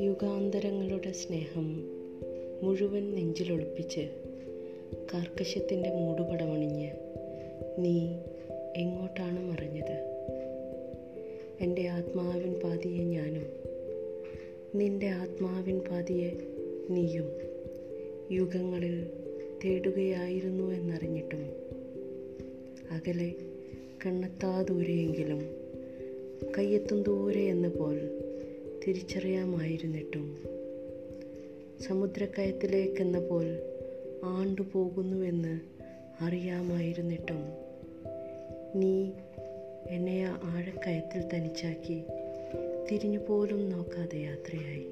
യുഗാന്തരങ്ങളുടെ സ്നേഹം മുഴുവൻ നെഞ്ചിലൊളിപ്പിച്ച് കാർക്കശ്യത്തിന്റെ മൂടുപടമണിഞ്ഞ് നീ എങ്ങോട്ടാണ് മറിഞ്ഞത്? എന്റെ ആത്മാവിൻ പാതിയെ ഞാനും നിന്റെ ആത്മാവിൻ പാതിയെ നീയും യുഗങ്ങളിൽ തേടുകയായിരുന്നു എന്നറിഞ്ഞിട്ടും അകലെ കണ്ണെത്താ ദൂരെയെങ്കിലും കയ്യെത്തും ദൂരെ എന്ന പോൽ തിരിച്ചറിയാമായിരുന്നിട്ടും സമുദ്രക്കയത്തിലേക്കെന്ന പോൽ ആണ്ടുപോകുന്നുവെന്ന് അറിയാമായിരുന്നിട്ടും നീ എന്നെ ആ ആഴക്കയത്തിൽ തനിച്ചാക്കി തിരിഞ്ഞു പോലും നോക്കാതെ യാത്രയായി.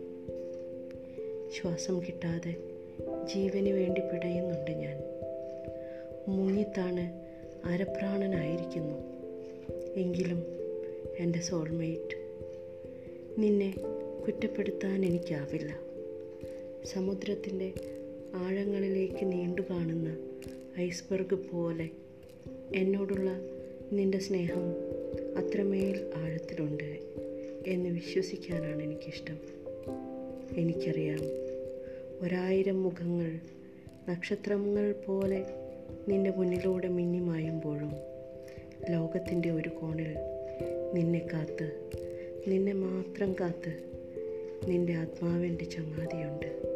ശ്വാസം കിട്ടാതെ ജീവന് വേണ്ടി പിടയുന്നുണ്ട് ഞാൻ. മുങ്ങിത്താണ് അരപ്രാണനായിരിക്കുന്നു. എങ്കിലും എന്റെ സോൾമേറ്റ് നിന്നെ കുറ്റപ്പെടുത്താൻ എനിക്കാവില്ല. സമുദ്രത്തിന്റെ ആഴങ്ങളിലേക്ക് നീണ്ടു കാണുന്ന ഐസ്ബർഗ് പോലെ എന്നോടുള്ള നിന്റെ സ്നേഹം അത്രമേൽ ആഴത്തിലുണ്ട് എന്ന് വിശ്വസിക്കാനാണ് എനിക്കിഷ്ടം. എനിക്കറിയാം ഒരായിരം മുഖങ്ങൾ നക്ഷത്രങ്ങൾ പോലെ നിന്റെ മുന്നിലൂടെ മിന്നിമായുമ്പോഴും ലോകത്തിന്റെ ഒരു കോണിൽ നിന്നെ കാത്ത് നിന്നെ മാത്രം കാത്ത് നിന്റെ ആത്മാവിന്റെ ചങ്ങാതിയുണ്ട്.